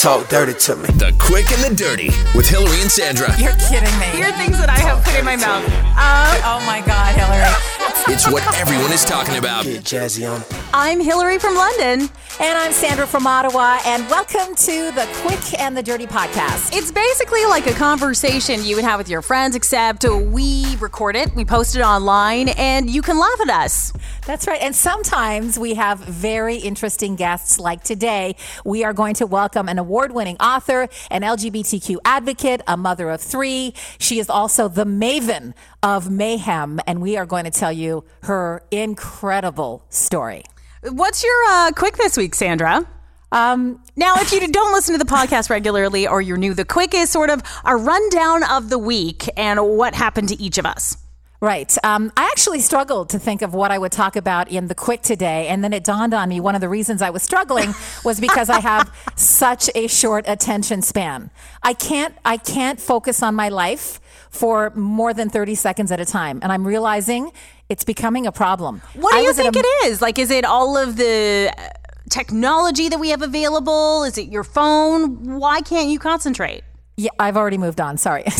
Talk dirty to me. The Quick and the Dirty with Hilary and Sandra. You're kidding me. Here are things that I have put in my mouth. Uh, oh my God, Hilary. It's what everyone is talking about. Get jazzy on. I'm Hilary from London. And I'm Sandra from Ottawa, and welcome to the Quick and the Dirty podcast. It's basically like a conversation you would have with your friends, except we record it, we post it online, and you can laugh at us. That's right. And sometimes we have very interesting guests, like today. We are going to welcome an award winning author, an LGBTQ advocate, a mother of three. She is also the maven of mayhem, and we are going to tell you her incredible story. What's your uh, quick this week, Sandra? Um, now, if you don't listen to the podcast regularly or you're new, the quick is sort of a rundown of the week and what happened to each of us. Right. Um, I actually struggled to think of what I would talk about in the quick today. And then it dawned on me one of the reasons I was struggling was because I have such a short attention span. I can't, I can't focus on my life for more than 30 seconds at a time. And I'm realizing it's becoming a problem. What do I you think a- it is? Like, is it all of the uh, technology that we have available? Is it your phone? Why can't you concentrate? Yeah, I've already moved on. Sorry.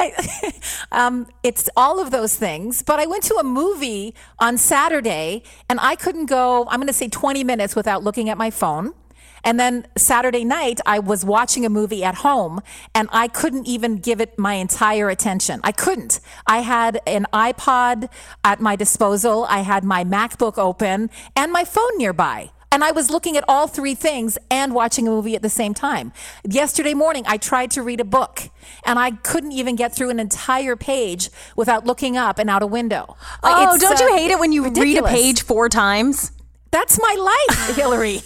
I, um, it's all of those things. But I went to a movie on Saturday and I couldn't go, I'm going to say 20 minutes without looking at my phone. And then Saturday night, I was watching a movie at home and I couldn't even give it my entire attention. I couldn't. I had an iPod at my disposal. I had my MacBook open and my phone nearby. And I was looking at all three things and watching a movie at the same time. Yesterday morning, I tried to read a book and I couldn't even get through an entire page without looking up and out a window. Like, Oh, don't uh, you hate it when you ridiculous. read a page four times? That's my life, Hilary.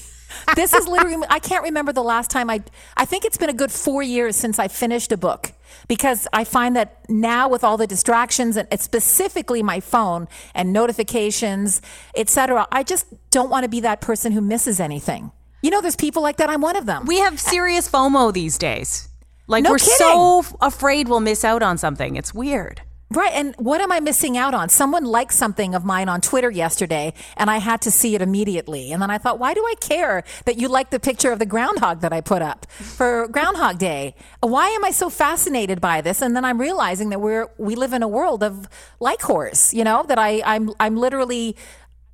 This is literally, I can't remember the last time I, I think it's been a good four years since I finished a book because I find that now with all the distractions and specifically my phone and notifications, etc., I just don't want to be that person who misses anything. You know, there's people like that. I'm one of them. We have serious FOMO these days. Like, No we're kidding. so afraid we'll miss out on something. It's weird. Right. And what am I missing out on? Someone liked something of mine on Twitter yesterday, and I had to see it immediately. And then I thought, why do I care that you like the picture of the groundhog that I put up for Groundhog Day? Why am I so fascinated by this? And then I'm realizing that we're we live in a world of like horse, you know, that I, I'm I'm literally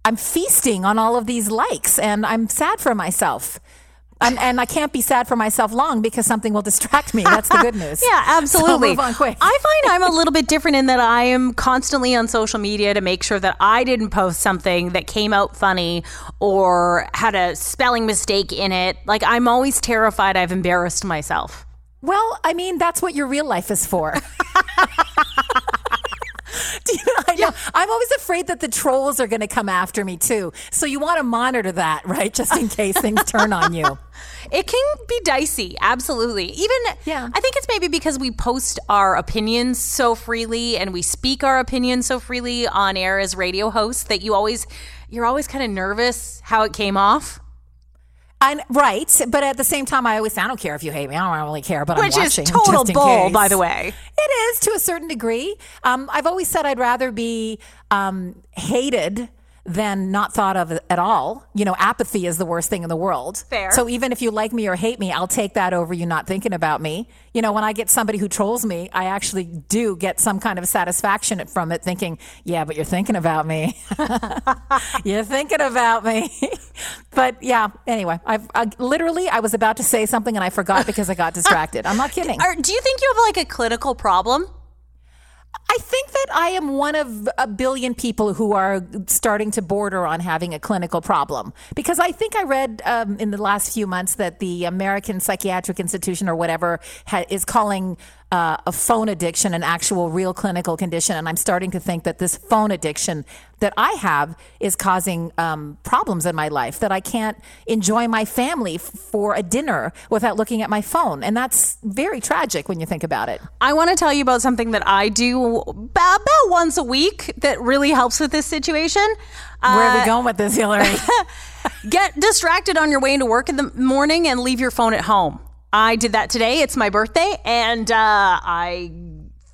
I'm feasting on all of these likes and I'm sad for myself. And, and I can't be sad for myself long because something will distract me. That's the good news. Yeah, absolutely. So move on quick. I find I'm a little bit different in that I am constantly on social media to make sure that I didn't post something that came out funny or had a spelling mistake in it. Like I'm always terrified I've embarrassed myself. Well, I mean, that's what your real life is for. Do you know, I know. I'm always afraid that the trolls are going to come after me too. So you want to monitor that, right? Just in case things turn on you. It can be dicey, absolutely. Even Yeah. I think it's maybe because we post our opinions so freely and we speak our opinions so freely on air as radio hosts that you always you're always kind of nervous how it came off. Right, but at the same time, I always say, I don't care if you hate me. I don't really care, but Which I'm is watching. total bull, by the way. It is to a certain degree. Um, I've always said I'd rather be um, hated than not thought of at all. You know, apathy is the worst thing in the world. Fair. So even if you like me or hate me, I'll take that over you not thinking about me. You know, when I get somebody who trolls me, I actually do get some kind of satisfaction from it, thinking, yeah, but you're thinking about me. you're thinking about me. but yeah, anyway, I've I, literally, I was about to say something and I forgot because I got distracted. I'm not kidding. Or do you think you have like a clinical problem? I think that I am one of a billion people who are starting to border on having a clinical problem. Because I think I read um, in the last few months that the American Psychiatric Institution or whatever ha- is calling uh, a phone addiction an actual real clinical condition. And I'm starting to think that this phone addiction that I have is causing um, problems in my life, that I can't enjoy my family f- for a dinner without looking at my phone. And that's very tragic when you think about it. I want to tell you about something that I do about once a week that really helps with this situation. Where are Uh, we going with this, Hilary? Get distracted on your way into work in the morning and leave your phone at home. I did that today. It's my birthday, and uh, I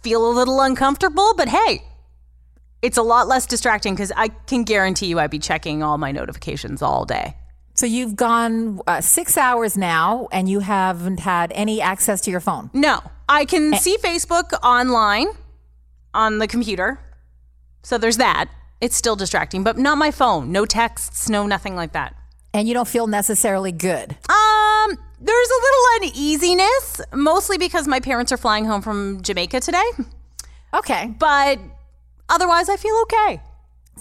feel a little uncomfortable, but hey, it's a lot less distracting because I can guarantee you I'd be checking all my notifications all day. So you've gone uh, six hours now, and you haven't had any access to your phone. No, I can see Facebook online on the computer. So there's that. It's still distracting, but not my phone. No texts, no nothing like that. And you don't feel necessarily good. Um, there's a little uneasiness, mostly because my parents are flying home from Jamaica today. Okay. But otherwise, I feel okay.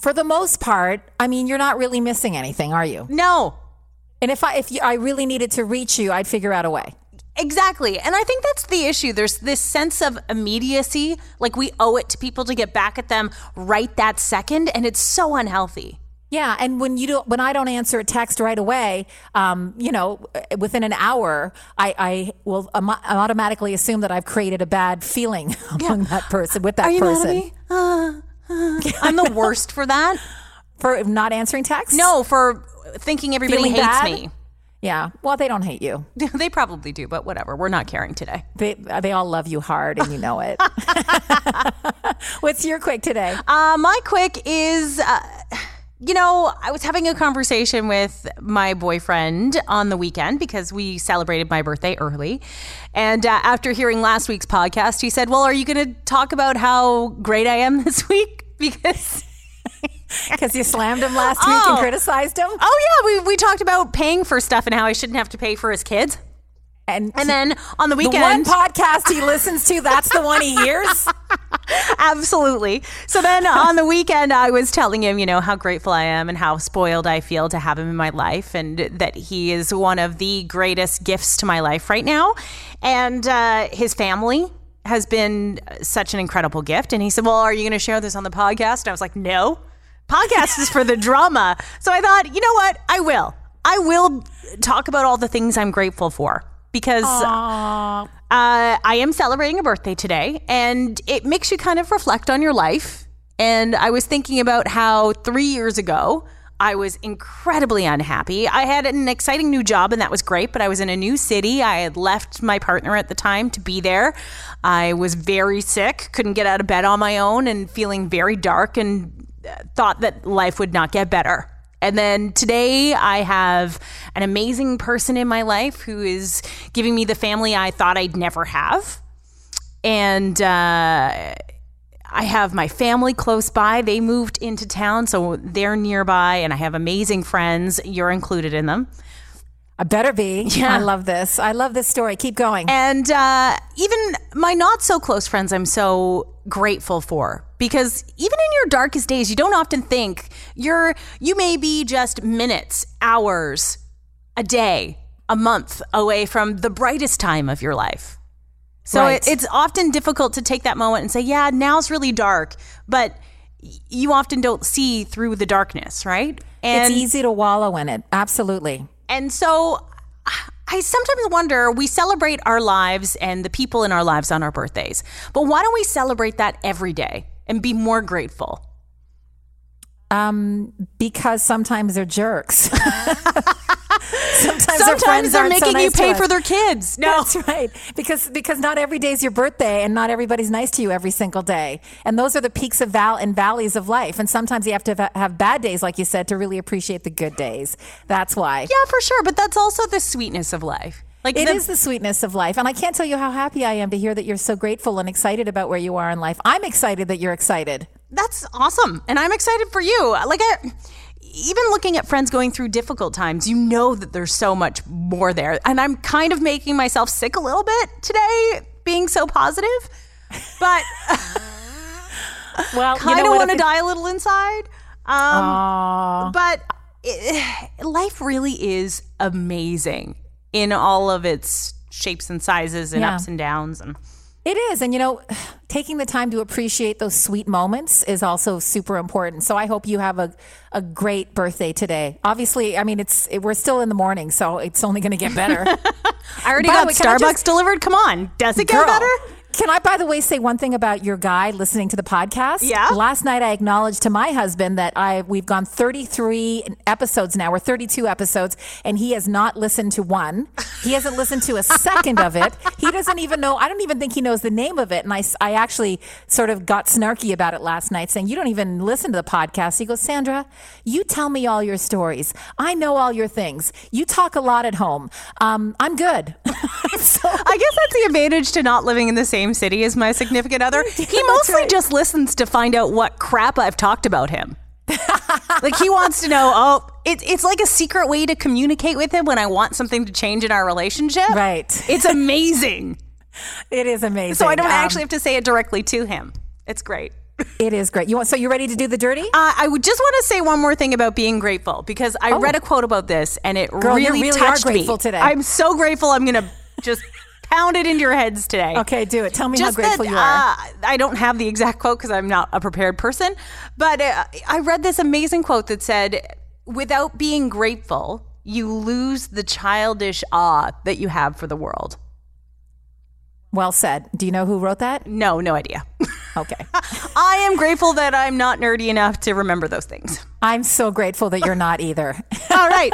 For the most part, I mean, you're not really missing anything, are you? No, And if I if you, I really needed to reach you, I'd figure out a way. Exactly. And I think that's the issue. There's this sense of immediacy, like we owe it to people to get back at them right that second, and it's so unhealthy. Yeah, and when you do, when I don't answer a text right away, um, you know, within an hour, I, I will am- automatically assume that I've created a bad feeling among that person with that Are you person mad at me? Uh, uh. I'm the worst for that. for not answering texts. No, for thinking everybody Feeling hates bad? me. Yeah. Well, they don't hate you. they probably do, but whatever. We're not caring today. They they all love you hard, and you know it. What's your quick today? Uh, my quick is, uh, you know, I was having a conversation with my boyfriend on the weekend because we celebrated my birthday early. And uh, after hearing last week's podcast, he said, Well, are you going to talk about how great I am this week? Because. Because you slammed him last week and Oh. criticized him, Oh yeah, we, we talked about paying for stuff and how I shouldn't have to pay for his kids. And And then on the the one podcast he listens to, that's the one he hears. Absolutely. So then on the weekend, I was telling him, you know, how grateful I am and how spoiled I feel to have him in my life and that he is one of the greatest gifts to my life right now. And uh, his family has been such an incredible gift. And he said, Well, are you going to share this on the podcast? And I was like, No. Podcast is for the drama. So I thought, you know what? I will. I will talk about all the things I'm grateful for because uh, I am celebrating a birthday today, and it makes you kind of reflect on your life. And I was thinking about how three years ago, I was incredibly unhappy. I had an exciting new job, and that was great, but I was in a new city. I had left my partner at the time to be there. I was very sick, couldn't get out of bed on my own, and feeling very dark, and uh, thought that life would not get better. And then today, I have an amazing person in my life who is giving me the family I thought I'd never have. And uh, I have my family close by. They moved into town, so they're nearby, and I have amazing friends. You're included in them. I better be. Yeah. I love this. I love this story. Keep going. And uh, even my not so close friends, I'm so grateful for because even in your darkest days, you don't often think you're you may be just minutes, hours, a day, a month away from the brightest time of your life. So Right. it, it's often difficult to take that moment and say, "Yeah, now's really dark," but you often don't see through the darkness, right? And it's easy to wallow in it. Absolutely. and so I sometimes wonder we celebrate our lives and the people in our lives on our birthdays, but why don't we celebrate that every day and be more grateful? Um, because sometimes they're jerks. sometimes, Sometimes friends they're aren't so making you nice to pay for their kids. No. That's right. Because because not every day is your birthday, and not everybody's nice to you every single day. And those are the peaks of val and valleys of life. And sometimes you have to have, have bad days, like you said, to really appreciate the good days. That's why. Yeah, for sure. But that's also the sweetness of life. Like It the, is the sweetness of life. And I can't tell you how happy I am to hear that you're so grateful and excited about where you are in life. I'm excited that you're excited. that's awesome, and I'm excited for you. Like I. Even looking at friends going through difficult times, you know that there's so much more there. And I'm kind of making myself sick a little bit today, being so positive. But Well, kind of want to die a little inside. Um, but it, life really is amazing in all of its shapes and sizes and Yeah. ups and downs. And It is. And, you know, taking the time to appreciate those sweet moments is also super important. So I hope you have a, a great birthday today. Obviously, I mean, it's it, we're still in the morning, so it's only going to get better. I already By got way, Starbucks just- delivered. Come on, does it get Girl, better? Can I, by the way, say one thing about your guy listening to the podcast? Yeah. Last night, I acknowledged to my husband that I we've gone 33 episodes now. We're 32 episodes, and he has not listened to one. He hasn't listened to a second of it. He doesn't even know. I don't even think he knows the name of it. And I, I actually sort of got snarky about it last night, saying, "You don't even listen to the podcast." He goes, "Sandra, you tell me all your stories. I know all your things. You talk a lot at home. Um, I'm good." so, I guess that's the advantage to not living in the same city as my significant other. He mostly just listens to find out what crap I've talked about him. like he wants to know, oh, it, it's like a secret way to communicate with him when I want something to change in our relationship. Right. It's amazing. it is amazing. so I don't Um, actually have to say it directly to him. It's great. It is great. You want? So you ready to do the dirty? Uh, I would just want to say one more thing about being grateful because I read a quote about this and it Oh. Girl, really, really touched me. today. I'm so grateful. I'm gonna just pound it into your heads today. Okay, do it. Tell me how grateful that, you are. Uh, I don't have the exact quote because I'm not a prepared person, but uh, I read this amazing quote that said, "Without being grateful, you lose the childish awe that you have for the world." well said. Do you know who wrote that? No, no idea. Okay. I am grateful that I'm not nerdy enough to remember those things. I'm so grateful that you're not either. All right.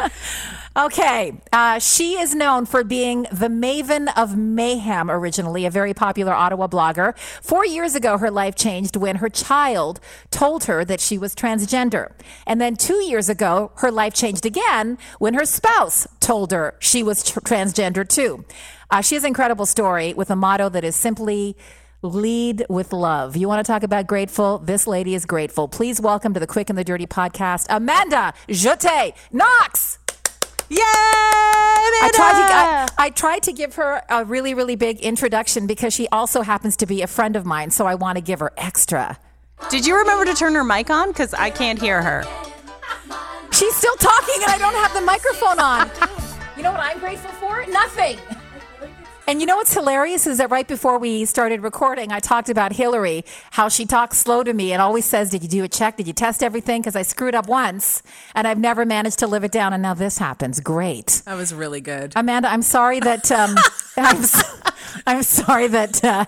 Okay. Uh, she is known for being the Maven of Mayhem originally, a very popular Ottawa blogger. Four years ago, her life changed when her child told her that she was transgender. And then two years ago, her life changed again when her spouse told her she was tr- transgender too. Uh, she has an incredible story with a motto that is simply lead with love. You want to talk about grateful? This lady is grateful. Please welcome to the Quick and the Dirty podcast, Amanda Jette Knox. Yay! I tried, to, I, I tried to give her a really, really big introduction because she also happens to be a friend of mine. So I want to give her extra. Did you remember to turn her mic on? Because I can't hear her. She's still talking and I don't have the microphone on. You know what I'm grateful for? Nothing. And you know what's hilarious is that right before we started recording, I talked about Hilary, how she talks slow to me and always says, Did you do a check? Did you test everything? Because I screwed up once and I've never managed to live it down. And now this happens. Great. That was really good. Amanda, I'm sorry that um, I'm, s- I'm sorry that uh,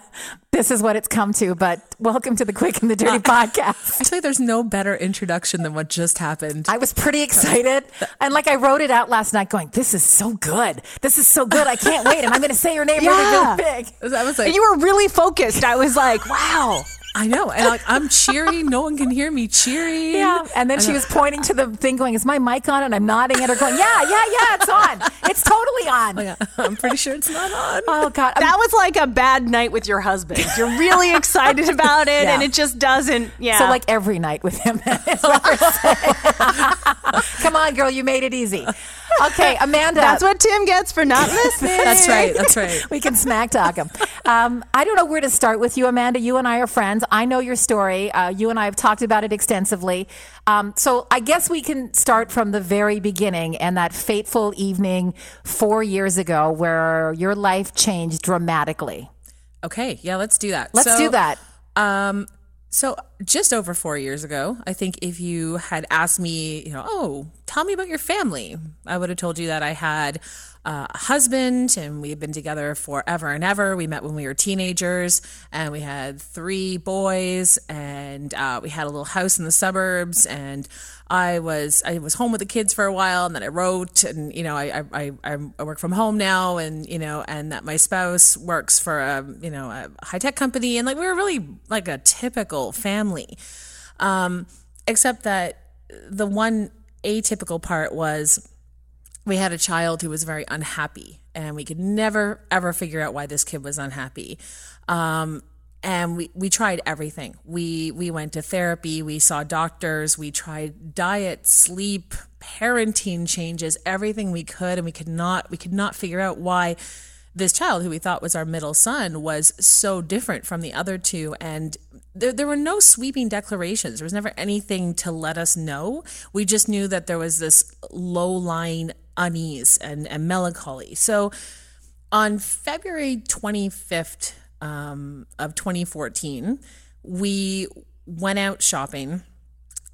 this is what it's come to. But welcome to the Quick and the Dirty podcast. Actually, there's no better introduction than what just happened. I was pretty excited, and like I wrote it out last night, going, "This is so good. This is so good. I can't wait." And I'm going to say your name Yeah. really, really big. I was like, And you were really focused. I was like, wow. I know, and like I'm cheery. No one can hear me cheering. Yeah. And then she was pointing to the thing, going, "Is my mic on?" And I'm nodding at her, going, "Yeah, yeah, yeah. It's on. It's totally on." Yeah, I'm pretty sure it's not on. Oh God. That was like a bad night with your husband. You're really excited about it, Yeah. and it just doesn't. Yeah. So like every night with him. is what we're saying. Come on, girl, you made it easy. Okay, Amanda. that's what Tim gets for not listening. That's right. That's right. we can smack talk him. Um, I don't know where to start with you, Amanda. You and I are friends. I know your story. Uh, you and I have talked about it extensively. Um, so I guess we can start from the very beginning and that fateful evening four years ago where your life changed dramatically. Okay, yeah, let's do that. Let's So, do that. Um, so just over four years ago, I think if you had asked me, you know, oh, tell me about your family, I would have told you that I had uh, a husband and we had been together forever and ever. We met when we were teenagers and we had three boys and uh, we had a little house in the suburbs and I was I was home with the kids for a while and then I wrote and you know I I, I, I work from home now and you know and that my spouse works for a you know a high tech company and like we were really like a typical family um, except that the one atypical part was we had a child who was very unhappy and we could never ever figure out why this kid was unhappy. Um, and we, we tried everything. We we went to therapy. We saw doctors. We tried diet sleep parenting changes everything we could and we could not we could not figure out why this child who we thought was our middle son was so different from the other two. And there, there were no sweeping declarations. There was never anything to let us know. We just knew that there was this low lying unease and, and melancholy. So on february 25th um, of 2014 we went out shopping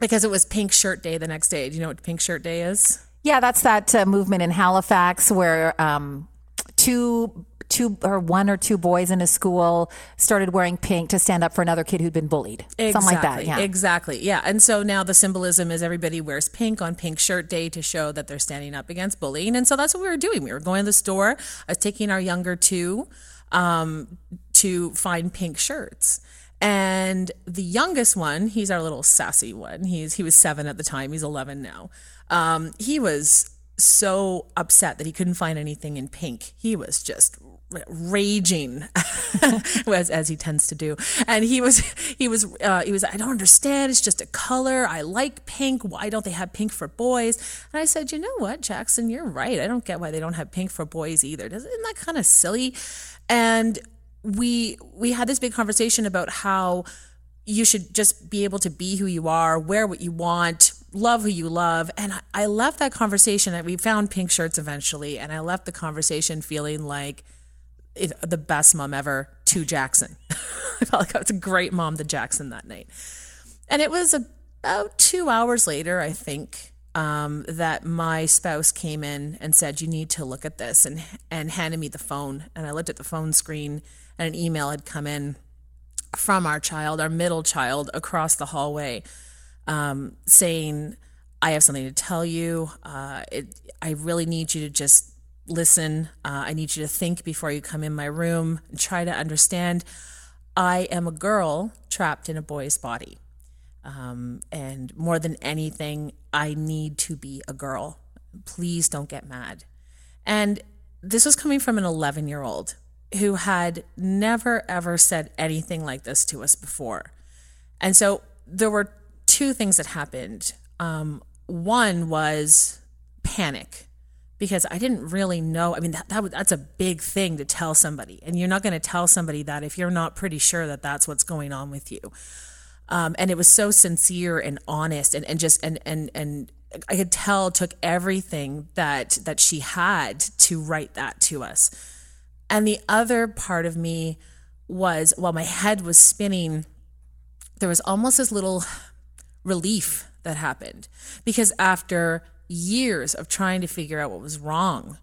because it was pink shirt day the next day. Do you know what pink shirt day is? Yeah, that's that uh, movement in Halifax where um, two two or one or two boys in a school started wearing pink to stand up for another kid who'd been bullied. Something like that. Yeah. Exactly. Yeah. And so now the symbolism is everybody wears pink on Pink Shirt Day to show that they're standing up against bullying. And so that's what we were doing. We were going to the store. I was taking our younger two um, to find pink shirts. And the youngest one, he's our little sassy one. He's he was seven at the time. He's eleven now. Um, he was so upset that he couldn't find anything in pink. He was just raging as, as he tends to do. And he was he was uh, he was i don't understand. It's just a color. I like pink. Why don't they have pink for boys? And i said you know what jackson? You're right. I don't get why they don't have pink for boys either. Isn't that kind of silly? And we we had this big conversation about how you should just be able to be who you are, wear what you want, love who you love. And I, left that conversation. And we found pink shirts eventually, and I left the conversation feeling like the best mom ever to Jackson. I felt like I was a great mom to Jackson that night. And it was about two hours later, I think, um, that my spouse came in and said, "You need to look at this," and and handed me the phone. And I looked at the phone screen, and an email had come in from our child, our middle child, across the hallway, um, saying, "I have something to tell you. Uh, it, I really need you to just listen. Uh, I need you to think before you come in my room and try to understand. I am a girl trapped in a boy's body." Um, and more than anything, I need to be a girl. Please don't get mad. And this was coming from an 11 year old who had never, ever said anything like this to us before. And so there were two things that happened. Um, one was panic because I didn't really know. I mean, that, that that's a big thing to tell somebody, and you're not going to tell somebody that if you're not pretty sure that that's what's going on with you. Um, and it was so sincere and honest, and, and just and and and I could tell took everything that that she had to write that to us. And the other part of me was while my head was spinning, there was almost this little relief that happened because after years of trying to figure out what was wrong,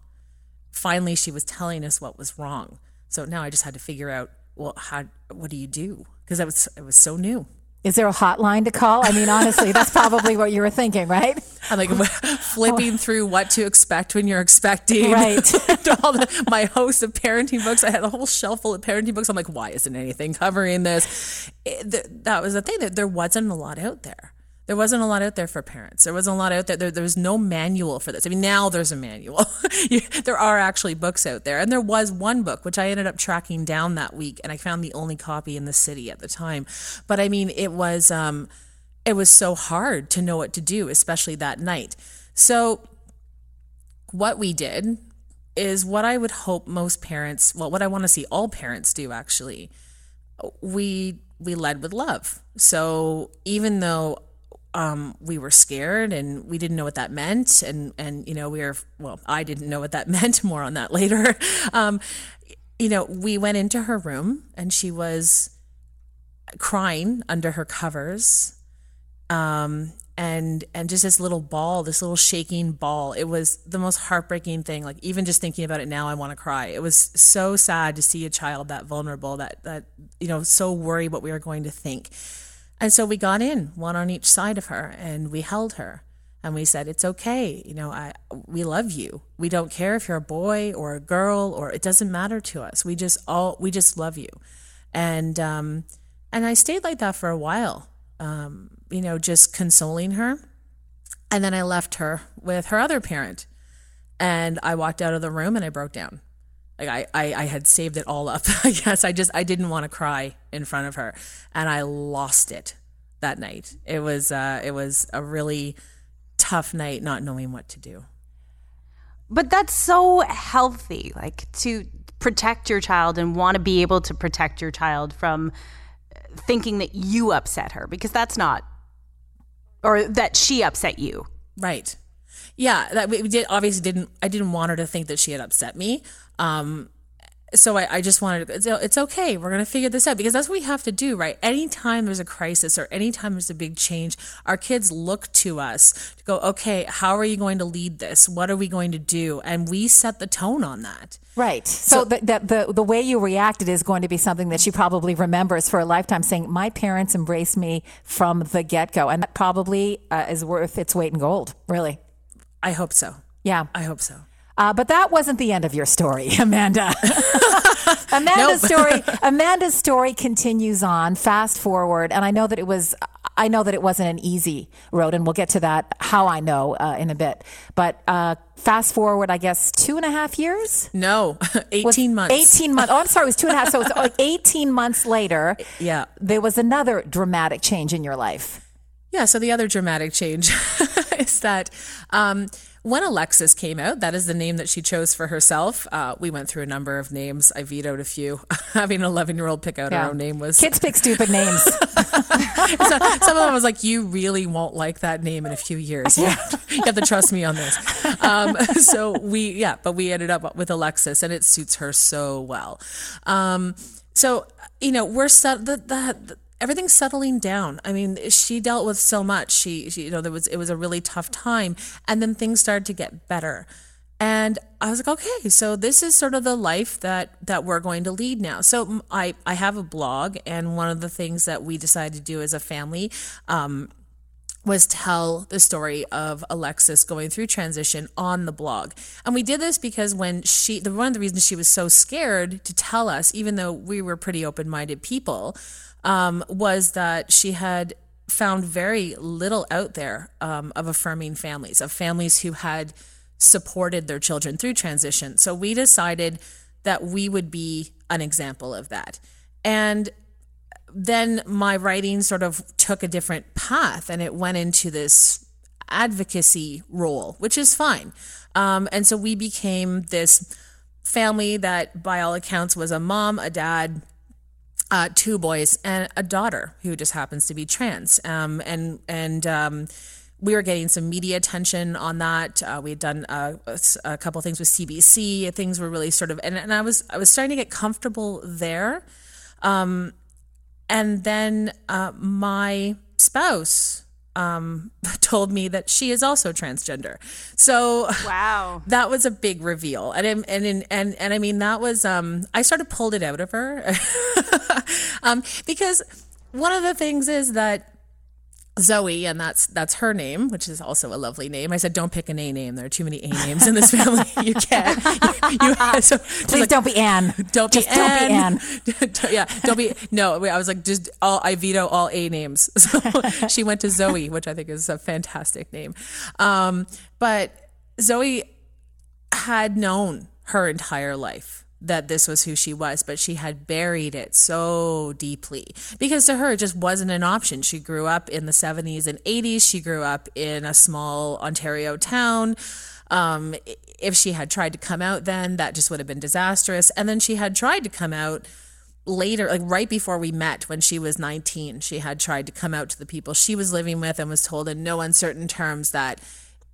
finally she was telling us what was wrong. So now I just had to figure out, well, how what do you do? Because it was it was so new. Is there a hotline to call? I mean, honestly, that's probably what you were thinking, right? I'm like flipping through what to expect when you're expecting. Right. all the, my host of parenting books. I had a whole shelf full of parenting books. I'm like, why isn't anything covering this? It, th- that was the thing that there wasn't a lot out there. There wasn't a lot out there for parents. There wasn't a lot out there. There, there was no manual for this. I mean, now there's a manual. there are actually books out there. And there was one book, which I ended up tracking down that week, and I found the only copy in the city at the time. But I mean, it was, um, it was so hard to know what to do, especially that night. So what we did is what I would hope most parents, well, what I want to see all parents do actually. We we led with love. So even though um, we were scared and we didn't know what that meant. And, and, you know, we were, well, I didn't know what that meant. More on that later. Um, you know, we went into her room and she was crying under her covers. Um, and, and just this little ball, this little shaking ball. It was the most heartbreaking thing. Like even just thinking about it now, I want to cry. It was so sad to see a child that vulnerable, that, that, you know, so worried what we were going to think. And so we got in, one on each side of her, and we held her. And we said, "It's okay. You know, I we love you. We don't care if you're a boy or a girl, or it doesn't matter to us. We just all we just love you." And um, and I stayed like that for a while. Um, you know, just consoling her. And then I left her with her other parent. And I walked out of the room and I broke down. Like I, I, I had saved it all up. I guess I just I didn't want to cry in front of her, and I lost it that night. It was uh, it was a really tough night, not knowing what to do. But that's so healthy, like to protect your child and want to be able to protect your child from thinking that you upset her because that's not, or that she upset you. Right. Yeah, that we did obviously didn't I didn't want her to think that she had upset me. Um, so I, I just wanted to, it's, it's okay. We're going to figure this out because that's what we have to do, right? Anytime there's a crisis or anytime there's a big change, our kids look to us to go, okay, how are you going to lead this? What are we going to do? And we set the tone on that. Right. So, the, the, the, the way you reacted is going to be something that she probably remembers for a lifetime saying, My parents embraced me from the get go. And that probably uh, is worth its weight in gold, really. I hope so. Yeah. I hope so. Uh, but that wasn't the end of your story, Amanda. Amanda's story. Amanda's story continues on. Fast forward, and I know that it was. I know that it wasn't an easy road, and we'll get to that. How I know uh, in a bit. But uh, fast forward, I guess two and a half years. No, Was 18 months. 18 months. Oh, I'm sorry. It was two and a half. So it was like 18 months later. Yeah. There was another dramatic change in your life. Yeah. So the other dramatic change is that um, when Alexis came out, that is the name that she chose for herself. Uh, we went through a number of names. I vetoed a few. Having an 11 year old pick out her own name was. Kids pick stupid names. So- some of them was like, you really won't like that name in a few years. You have, you have to trust me on this. Um, so we, yeah, but we ended up with Alexis, and it suits her so well. Um, so you know, we're set. The, the everything's settling down. I mean, she dealt with so much. She, she, you know, there was it was a really tough time, and then things started to get better. And I was like, okay, so this is sort of the life that that we're going to lead now. So I I have a blog, and one of the things that we decided to do as a family. Um, was tell the story of Alexis going through transition on the blog. And we did this because when she, the one of the reasons she was so scared to tell us, even though we were pretty open minded people, um, was that she had found very little out there um, of affirming families, of families who had supported their children through transition. So we decided that we would be an example of that. And then my writing sort of took a different path and it went into this advocacy role, which is fine. Um, and so we became this family that, by all accounts, was a mom, a dad, uh, two boys, and a daughter who just happens to be trans. Um, and and um, we were getting some media attention on that. Uh, we had done a, a couple things with CBC. Things were really sort of, and, and I was I was starting to get comfortable there. Um, and then uh, my spouse um, told me that she is also transgender. So Wow. that was a big reveal, and and and and, and I mean that was um, I sort of pulled it out of her um, because one of the things is that. Zoe, and that's that's her name, which is also a lovely name. I said, "Don't pick an A name. There are too many A names in this family. You can't. You, you, so, Please like, don't be Anne. don't be Just don't be Anne. Anne. yeah, don't be. No, wait, I was like, just all. I veto all A names. So she went to Zoe, which I think is a fantastic name. Um, but Zoe had known her entire life that this was who she was, but she had buried it so deeply because to her it just wasn't an option. She grew up in the 70s and 80s. She grew up in a small Ontario town. Um, if she had tried to come out then, that just would have been disastrous. And then she had tried to come out later, like right before we met when she was 19. She had tried to come out to the people she was living with and was told in no uncertain terms that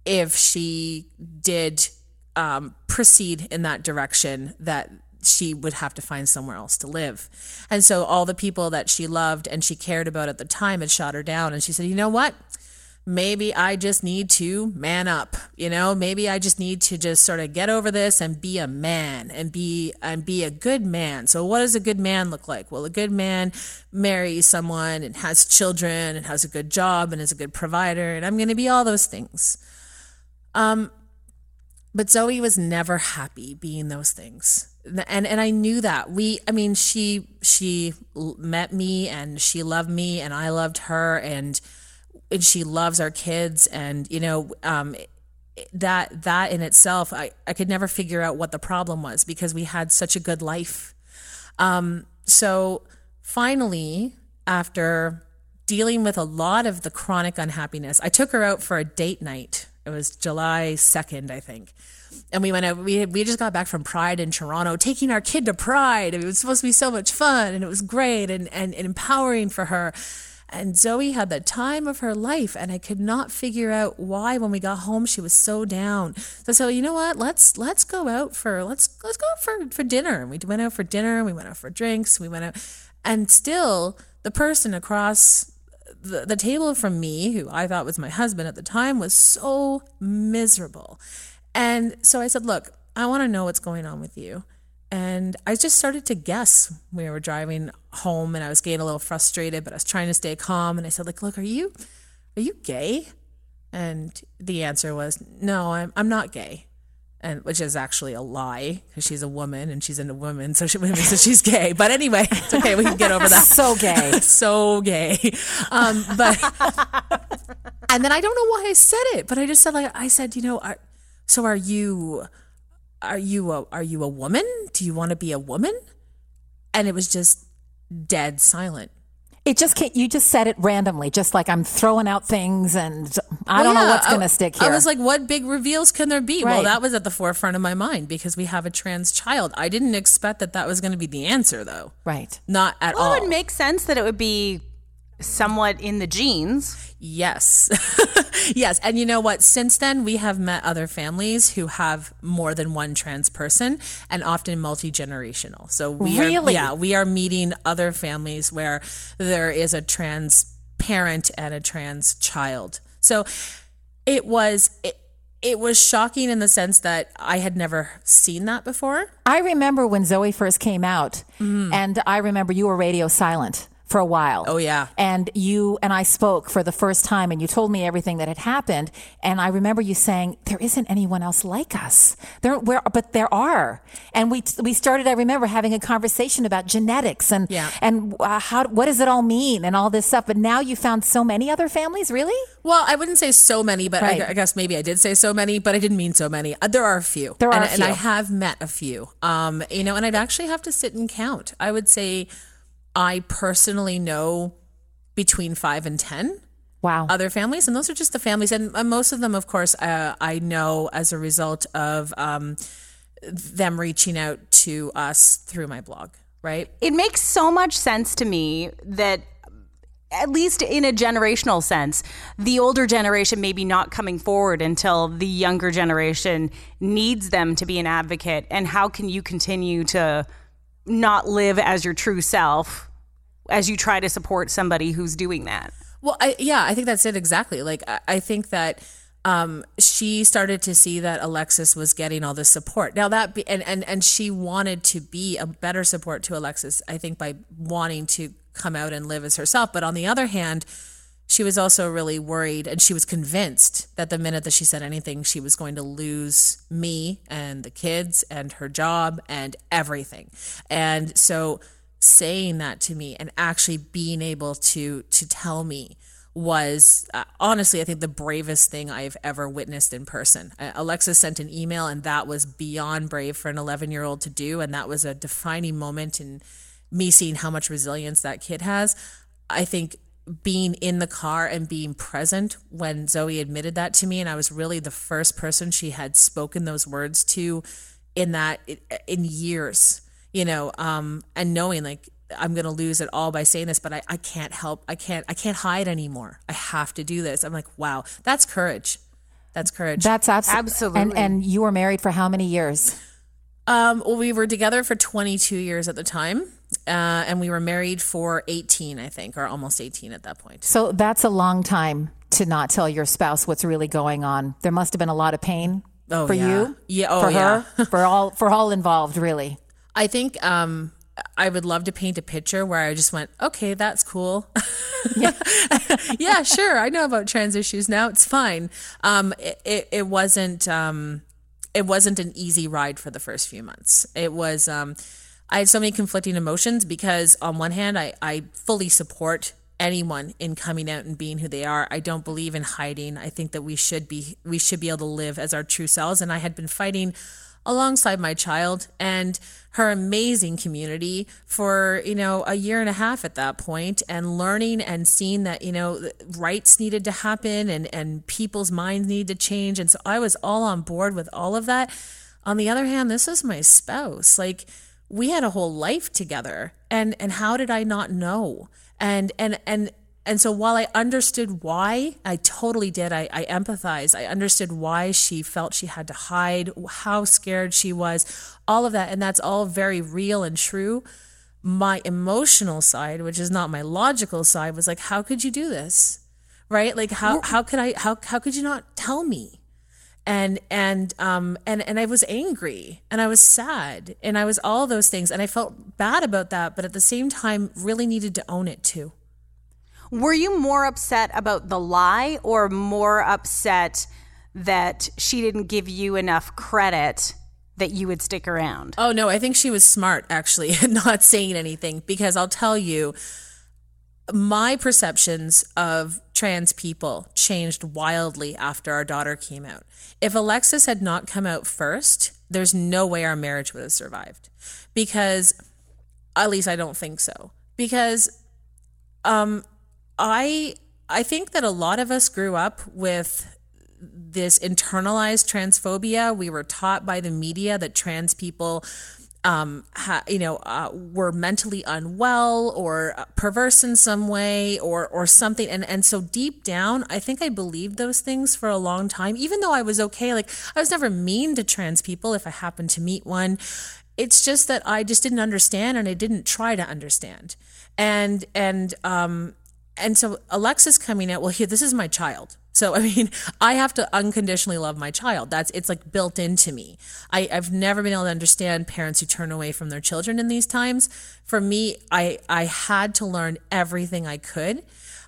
if she did um, proceed in that direction, that she would have to find somewhere else to live. And so all the people that she loved and she cared about at the time had shot her down. And she said, you know what? maybe I just need to man up. You know, maybe I just need to just sort of get over this and be a man and be and be a good man. So what does a good man look like? Well, a good man marries someone and has children and has a good job and is a good provider and I'm going to be all those things. Um but Zoe was never happy being those things. And and I knew that. We I mean she she met me and she loved me and I loved her and and she loves our kids and you know um that that in itself I, I could never figure out what the problem was because we had such a good life um so finally after dealing with a lot of the chronic unhappiness i took her out for a date night it was july 2nd i think and we went out we, we just got back from pride in toronto taking our kid to pride it was supposed to be so much fun and it was great and, and, and empowering for her And Zoe had the time of her life, and I could not figure out why. When we got home, she was so down. So, so you know what? Let's let's go out for let's let's go out for for dinner. And we went out for dinner. We went out for drinks. We went out, and still the person across the, the table from me, who I thought was my husband at the time, was so miserable. And so I said, Look, I want to know what's going on with you. And I just started to guess. We were driving home and I was getting a little frustrated, but I was trying to stay calm. And I said, like, look, are you are you gay? And the answer was, no, I'm I'm not gay. And which is actually a lie because she's a woman and she's into women, so she so she's gay. But anyway, it's okay. We can get over that. So gay. so gay. Um, but and then I don't know why I said it, but I just said like I said, you know, are, so are you are you a are you a woman? Do you want to be a woman? And it was just dead silent. It just can't, you just said it randomly, just like I'm throwing out things and I don't know what's going to stick here. I was like, what big reveals can there be? Well, that was at the forefront of my mind because we have a trans child. I didn't expect that that was going to be the answer, though. right. Not at Well, all. it would make sense that it would be somewhat in the genes. Yes. yes. And you know what? Since then, we have met other families who have more than one trans person and often multi generational. So we are, Really? yeah, we are meeting other families where there is a trans parent and a trans child. So it was, it, it was shocking in the sense that I had never seen that before. I remember when Zoe first came out, mm. and I remember you were radio silent for a while. Oh, yeah. And you and I spoke for the first time, and you told me everything that had happened. And I remember you saying, "There isn't anyone else like us. There, where, but there are." And we we started. I remember having a conversation about genetics and Yeah. and uh, how what does it all mean and all this stuff. But now you found so many other families, really? Well, I wouldn't say so many, but Right. I, I guess maybe I did say so many, but I didn't mean so many. Uh, There are a few. There are and, and I have met a few. Um, you know, and I'd actually have to sit and count. I would say I personally know between five and ten Wow. other families, and those are just the families, and most of them, of course, uh, I know as a result of um, them reaching out to us through my blog. Right? It makes so much sense to me that at least in a generational sense, the older generation maybe not coming forward until the younger generation needs them to be an advocate. And how can you continue to not live as your true self as you try to support somebody who's doing that? Well, I, yeah, I think that's it exactly. Like, I, I think that um, she started to see that Alexis was getting all this support. Now that be, and, and and she wanted to be a better support to Alexis. I think by wanting to come out and live as herself. But on the other hand, she was also really worried and she was convinced that the minute that she said anything, she was going to lose me and the kids and her job and everything. And so saying that to me and actually being able to to tell me was uh, honestly I think the bravest thing I've ever witnessed in person. Uh, Alexis sent an email and that was beyond brave for an 11-year-old to do and that was a defining moment in me seeing how much resilience that kid has. I think being in the car and being present when Zoe admitted that to me and I was really the first person she had spoken those words to in that in years you know um and knowing like I'm gonna lose it all by saying this but I, I can't help I can't I can't hide anymore I have to do this I'm like wow that's courage that's courage That's abso- Absolutely. And and you were married for how many years? Um, well, we were together for 22 years at the time, uh, and we were married for 18, I think, or almost 18 at that point. So that's a long time to not tell your spouse what's really going on. There must have been a lot of pain Oh, for yeah. you, Yeah, oh, for yeah. her, for all for all involved, really. I think um, I would love to paint a picture where I just went, okay, that's cool. yeah, sure. I know about trans issues now. It's fine. Um, it, it, it wasn't. Um, it wasn't an easy ride for the first few months. It was. Um, I had so many conflicting emotions because on one hand, I, I fully support anyone in coming out and being who they are. I don't believe in hiding. I think that we should be we should be able to live as our true selves. And I had been fighting alongside my child and her amazing community for you know a year and a half at that point and learning and seeing that you know rights needed to happen and and people's minds need to change. And so I was all on board with all of that. On the other hand this is my spouse. Like we had a whole life together. And and how did I not know? And and and And so while I understood why, I totally did. I, I empathize. I understood why she felt she had to hide, how scared she was, all of that. And that's all very real and true. My emotional side, which is not my logical side, was like, how could you do this? Right? Like how how could I how how could you not tell me? and and um and and I was angry and I was sad and I was all those things and I felt bad about that but at the same time really needed to own it too. Were you more upset about the lie or more upset that she didn't give you enough credit that you would stick around? Oh no, I think she was smart actually not saying anything because I'll tell you my perceptions of trans people changed wildly after our daughter came out. If Alexis had not come out first, there's no way our marriage would have survived. Because at least I don't think so. Because um I I think that a lot of us grew up with this internalized transphobia. We were taught by the media that trans people um, ha, you know, uh, were mentally unwell or perverse in some way or or something. And and so deep down, I think I believed those things for a long time, even though I was okay. Like I was never mean to trans people if I happened to meet one. It's just that I just didn't understand and I didn't try to understand. And and um and so Alexis coming out, well, here, this is my child. So, I mean, I have to unconditionally love my child. That's, it's like built into me. I, I've never been able to understand parents who turn away from their children in these times. For me, I, I had to learn everything I could.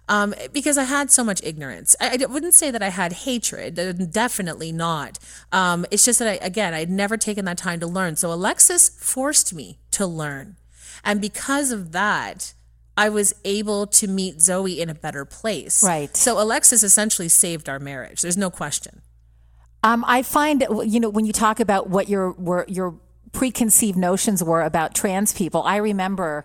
Um, because I had so much ignorance. I, I, wouldn't say that I had hatred, uh, definitely not. Um, it's just that I, again, I'd never taken that time to learn. So Alexis forced me to learn. And because of that, I was able to meet Zoe in a better place. Right. So Alexis essentially saved our marriage. There's no question. Um, I find you know when you talk about what your were your preconceived notions were about trans people. I remember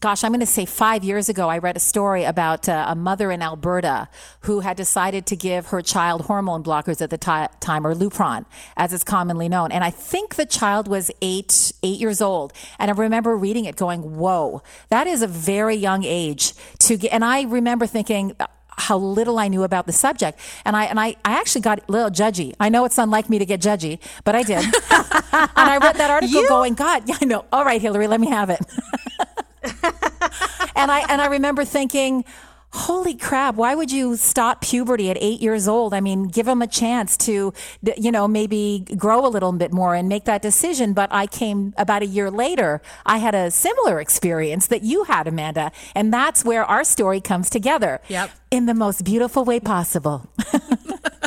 gosh, I'm going to say five years ago, I read a story about uh, a mother in Alberta who had decided to give her child hormone blockers at the t- time, or Lupron, as it's commonly known. And I think the child was eight, eight years old. And I remember reading it going, whoa, that is a very young age to get. And I remember thinking, how little I knew about the subject. And I and I, I actually got a little judgy. I know it's unlike me to get judgy, but I did. and I read that article You- going, God, yeah, I know. All right, Hilary, let me have it. and I and I remember thinking, holy crap, why would you stop puberty at eight years old? I mean, give them a chance to, you know, maybe grow a little bit more and make that decision. But I came about a year later, I had a similar experience that you had, Amanda. And that's where our story comes together. Yep. In the most beautiful way possible.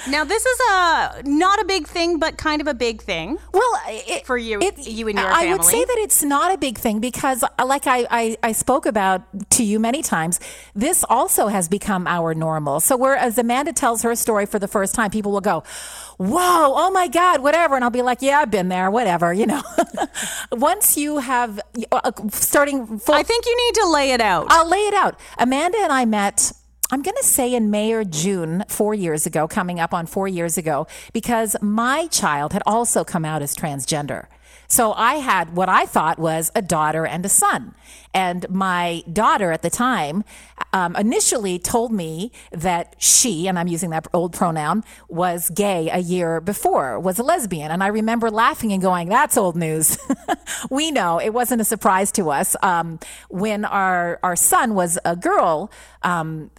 Now, this is a not a big thing, but kind of a big thing. Well, it, For you- you and your I would say that it's not a big thing because, uh, like I, I, I spoke about to you many times, this also has become our normal. So, whereas Amanda tells her story for the first time, people will go, "Whoa, oh my God, whatever," and I'll be like, "Yeah, I've been there, whatever." You know, once you have uh, starting full, I think you need to lay it out. I'll lay it out. Amanda and I met. I'm going to say in May or June, four years ago, coming up on four years ago, because my child had also come out as transgender. So I had what I thought was a daughter and a son. And my daughter at the time um, initially told me that she, and I'm using that old pronoun, was gay a year before, was a lesbian. And I remember laughing and going, that's old news. we know it wasn't a surprise to us. Um, when our, our son was a girl, um,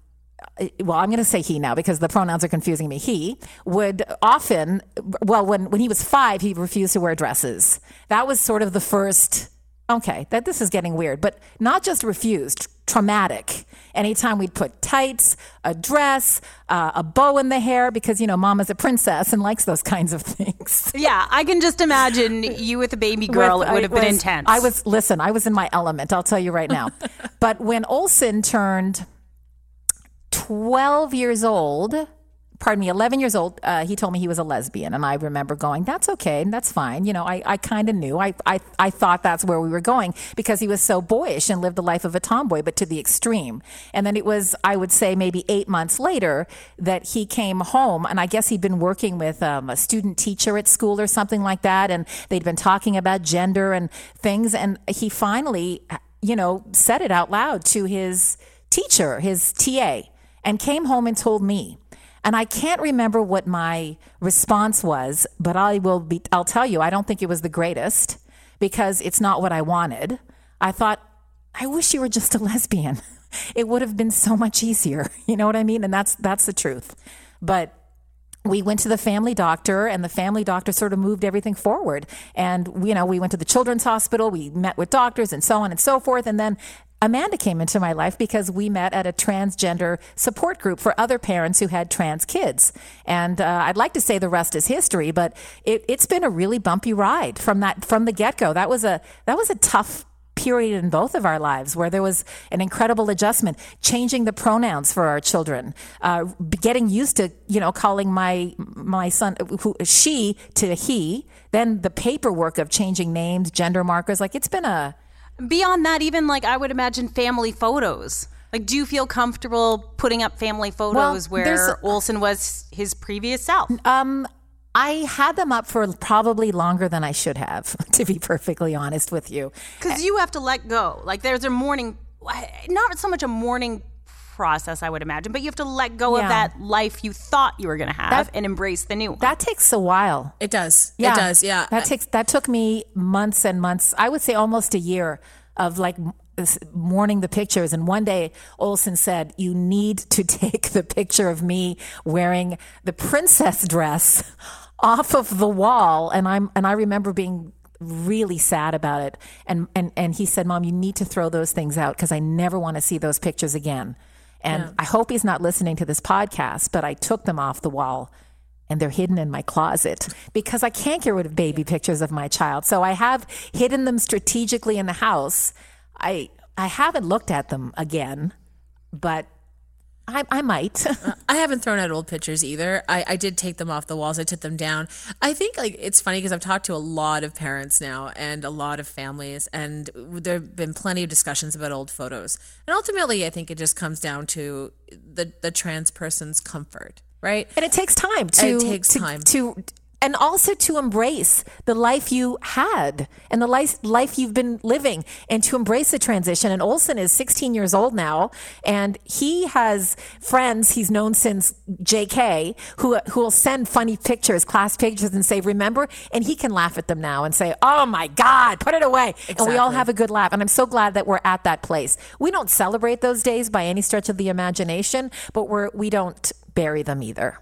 well, I'm going to say he now because the pronouns are confusing me. He would often, well, when, when he was five, he refused to wear dresses. That was sort of the first, okay, that this is getting weird, but not just refused, traumatic. Anytime we'd put tights, a dress, uh, a bow in the hair, because, you know, mama's a princess and likes those kinds of things. yeah, I can just imagine you with a baby girl. With- it would have been was- intense. I was, listen, I was in my element, I'll tell you right now. but when Olson turned 12 years old, pardon me, 11 years old, uh, he told me he was a lesbian. And I remember going, that's okay. That's fine. You know, I, I kind of knew. I, I, I thought that's where we were going because he was so boyish and lived the life of a tomboy, but to the extreme. And then it was, I would say, maybe eight months later that he came home. And I guess he'd been working with um, a student teacher at school or something like that. And they'd been talking about gender and things. And he finally, you know, said it out loud to his teacher, his TA, and came home and told me. And I can't remember what my response was, but I will be, I'll tell you, I don't think it was the greatest because it's not what I wanted. I thought, I wish you were just a lesbian. It would have been so much easier. You know what I mean? And that's, that's the truth. But we went to the family doctor and the family doctor sort of moved everything forward and you know we went to the children's hospital we met with doctors and so on and so forth and then Amanda came into my life because we met at a transgender support group for other parents who had trans kids. And uh, I'd like to say the rest is history, but it, it's been a really bumpy ride from that from the get go. That was a that was a tough period in both of our lives where there was an incredible adjustment, changing the pronouns for our children, uh, getting used to you know calling my my son who, she to he, then the paperwork of changing names, gender markers. Like it's been a Beyond that, even like I would imagine family photos. Like, do you feel comfortable putting up family photos Well, where Olson was his previous self? Um, I had them up for probably longer than I should have, to be perfectly honest with you. Because you have to let go. Like, there's a mourning, not so much a mourning process, I would imagine, but you have to let go Yeah. of that life you thought you were going to have That- and embrace the new one. That takes a while. It does. It does. Yeah. That takes that took me months and months. I would say almost a year of like m- s- mourning the pictures. And one day Olson said, "You need to take the picture of me wearing the princess dress off of the wall." And I'm and I remember being really sad about it. And and and he said, "Mom, you need to throw those things out because I never want to see those pictures again." And I hope he's not listening to this podcast, but I took them off the wall and they're hidden in my closet because I can't get rid of baby pictures of my child. So I have hidden them strategically in the house. I I haven't looked at them again, but I, I might. Uh, I haven't thrown out old pictures either. I, I did take them off the walls. I took them down. I think like it's funny because I've talked to a lot of parents now and a lot of families, and there have been plenty of discussions about old photos. And ultimately, I think it just comes down to the the trans person's comfort, right? and it takes time to It takes to- time. to and also to embrace the life you had and the life life you've been living and to embrace the transition. And Olson is 16 years old now and he has friends he's known since JK who who will send funny pictures class pictures and say remember? And he can laugh at them now and say oh my god put it away. And we all have a good laugh and I'm so glad that we're at that place. We don't celebrate those days by any stretch of the imagination but we're we don't bury them either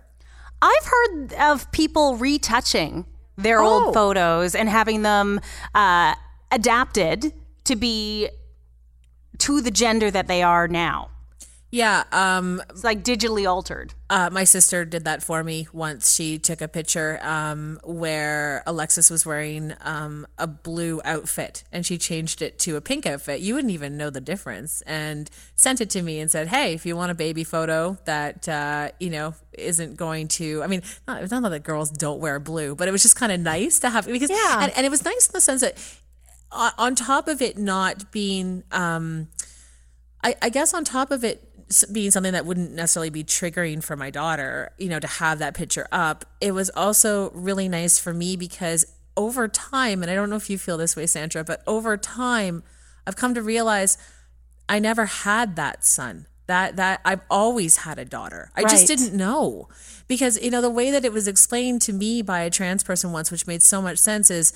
I've heard of people retouching their Oh. old photos and having them uh, adapted to be to the gender that they are now. Yeah. Um, It's like digitally altered. Uh, my sister did that for me once. She took a picture um, where Alexis was wearing um, a blue outfit and she changed it to a pink outfit. You wouldn't even know the difference and sent it to me and said, Hey, if you want a baby photo that, uh, you know, isn't going to, I mean, not, it's not that girls don't wear blue, but it was just kind of nice to have because, Yeah. and, and it was nice in the sense that on, on top of it not being, um, I, I guess on top of it being something that wouldn't necessarily be triggering for my daughter, you know, to have that picture up, it was also really nice for me because over time, and I don't know if you feel this way, Sandra, but over time, I've come to realize I never had that son. That that I've always had a daughter. I just didn't know because you know the way that it was explained to me by a trans person once, which made so much sense, is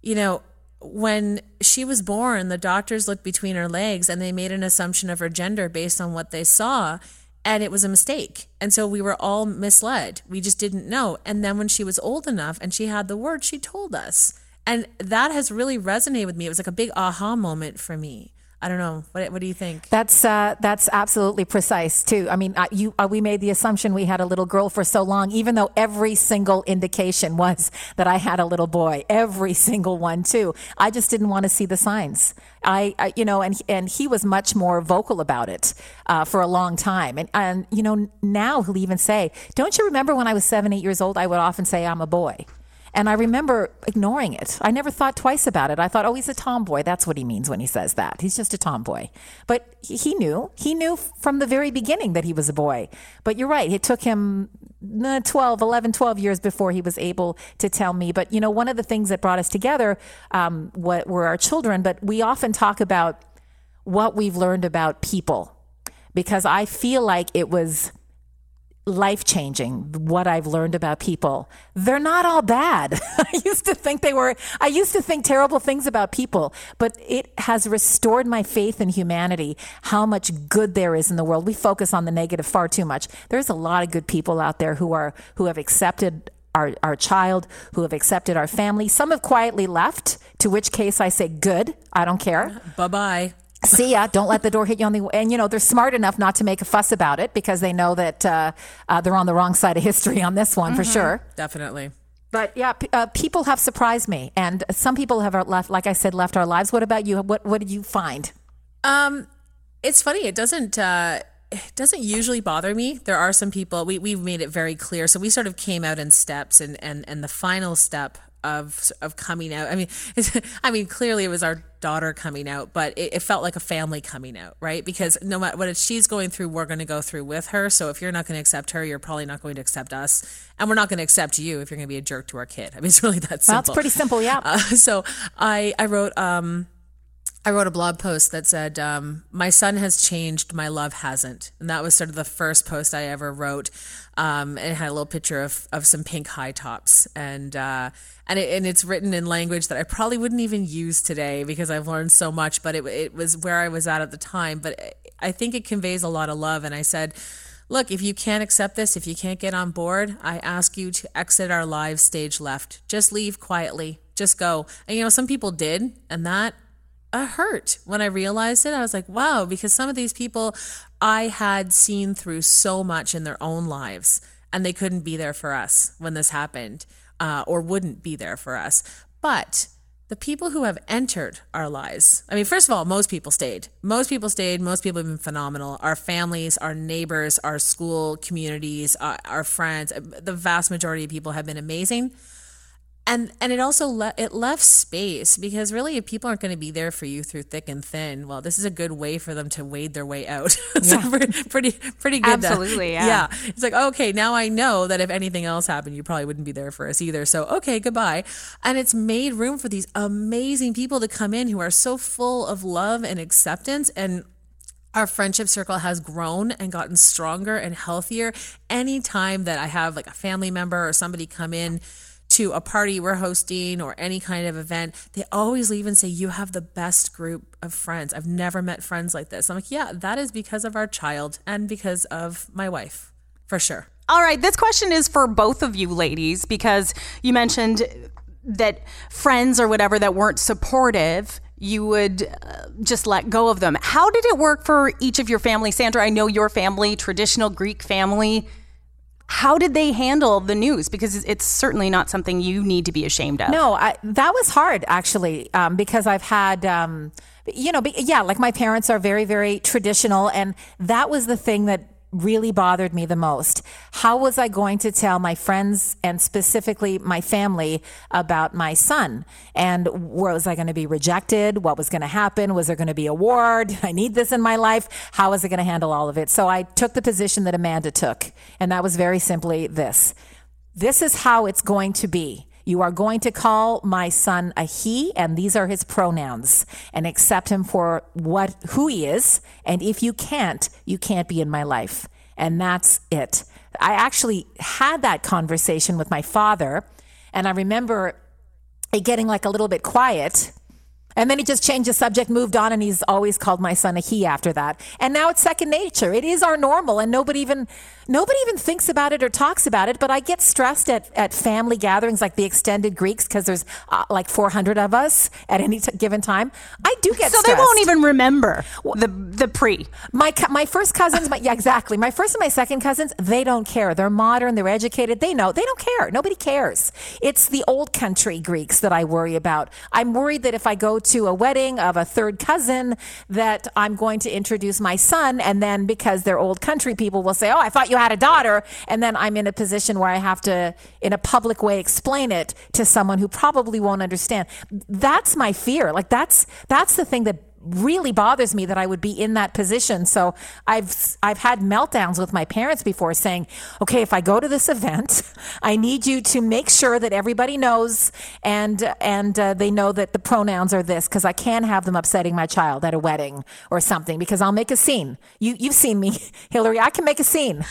you know when she was born, the doctors looked between her legs and they made an assumption of her gender based on what they saw. And it was a mistake. And so we were all misled. We just didn't know. And then when she was old enough and she had the word, she told us. And that has really resonated with me. It was like a big aha moment for me. I don't know. What, what do you think? That's uh, that's absolutely precise too. I mean, uh, you uh, we made the assumption we had a little girl for so long, even though every single indication was that I had a little boy. Every single one too. I just didn't want to see the signs. I, I you know, and and he was much more vocal about it uh, for a long time. And and you know, now he'll even say, "Don't you remember when I was seven, eight years old? I would often say I'm a boy." And I remember ignoring it. I never thought twice about it. I thought, oh, he's a tomboy. That's what he means when he says that. He's just a tomboy. But he knew. He knew from the very beginning that he was a boy. But you're right. It took him uh, 12, 11, 12 years before he was able to tell me. But, you know, one of the things that brought us together um, were our children. But we often talk about what we've learned about people because I feel like it was life changing what I've learned about people. They're not all bad. I used to think they were, I used to think terrible things about people, but it has restored my faith in humanity, how much good there is in the world. We focus on the negative far too much. There's a lot of good people out there who are, who have accepted our, our child, who have accepted our family. Some have quietly left, to which case I say, good, I don't care. Bye bye. See ya. Don't let the door hit you on the. And you know they're smart enough not to make a fuss about it because they know that uh, uh, they're on the wrong side of history on this one for sure. Definitely. But yeah, p- uh, people have surprised me, and some people have left. Like I said, left our lives. What about you? What What did you find? Um, it's funny. It doesn't. Uh, it doesn't usually bother me. There are some people. We we've made it very clear. So we sort of came out in steps, and and and the final step of of coming out. I mean, I mean, clearly it was our daughter coming out, but it, it felt like a family coming out, right? Because no matter what she's going through, we're going to go through with her. So if you're not going to accept her, you're probably not going to accept us, and we're not going to accept you if you're going to be a jerk to our kid. I mean, it's really that simple. Well, it's pretty simple, yeah. Uh, so I I wrote um I wrote a blog post that said, um, My son has changed, my love hasn't. And that was sort of the first post I ever wrote. Um, and it had a little picture of, of some pink high tops. And, uh, and, it, and it's written in language that I probably wouldn't even use today because I've learned so much, but it, it was where I was at at the time. But I think it conveys a lot of love. And I said, Look, if you can't accept this, if you can't get on board, I ask you to exit our live stage left. Just leave quietly. Just go. And you know, some people did, and that uh, hurt when I realized it. I was like, wow, because some of these people I had seen through so much in their own lives, and they couldn't be there for us when this happened, uh, or wouldn't be there for us. But the people who have entered our lives, I mean, first of all, most people stayed. Most people stayed. Most people have been phenomenal. Our families, our neighbors, our school communities, our, our friends, the vast majority of people have been amazing and and it also le- it left space because really if people aren't going to be there for you through thick and thin. Well this is a good way for them to wade their way out. So Yeah. pretty, pretty good to- Absolutely, yeah. yeah. It's like okay now i know that if anything else happened you probably wouldn't be there for us either. So okay goodbye. And it's made room for these amazing people to come in who are so full of love and acceptance. And our friendship circle has grown and gotten stronger and healthier. Anytime that i have like a family member or somebody come in to a party we're hosting or any kind of event they always leave and say you have the best group of friends i've never met friends like this i'm like yeah that is because of our child and because of my wife for sure All right, this question is for both of you ladies because you mentioned that friends or whatever that weren't supportive, you would uh, just let go of them. How did it work for each of your family? Sandra, I know your family, traditional Greek family. How did they handle the news? Because it's certainly not something you need to be ashamed of. No, I, that was hard actually um, because I've had, um, you know, yeah, like my parents are very, very traditional, and that was the thing that really bothered me the most. How was I going to tell my friends and specifically my family about my son? And was I going to be rejected? What was going to happen? Was there going to be a war? Did I need this in my life? How was I going to handle all of it? So I took the position that Amanda took, and that was very simply this. This is how it's going to be. You are going to call my son a he, and these are his pronouns, and accept him for what who he is. And if you can't, you can't be in my life. And that's it. I actually had that conversation with my father, and I remember it getting like a little bit quiet. And then he just changed the subject, moved on, and he's always called my son a he after that. And now it's second nature. It is our normal, and nobody even nobody even thinks about it or talks about it. But I get stressed at, at family gatherings like the extended Greeks because there's uh, like 400 of us at any t- given time. I do get So stressed. they won't even remember the the pre. My my first cousins, my, yeah, exactly. My first and my second cousins, they don't care. They're modern. They're educated. They know. They don't care. Nobody cares. It's the old country Greeks that I worry about. I'm worried that if I go to a wedding of a third cousin, that I'm going to introduce my son, and then because they're old country people, will say, "Oh, I thought you had a daughter," and then I'm in a position where I have to, in a public way, explain it to someone who probably won't understand. That's my fear. Like that's that's the thing that really bothers me that I would be in that position. So I've I've had meltdowns with my parents before saying, "Okay, if I go to this event, I need you to make sure that everybody knows and and uh, they know that the pronouns are this because I can't have them upsetting my child at a wedding or something because I'll make a scene. You you've seen me, Hilary. I can make a scene.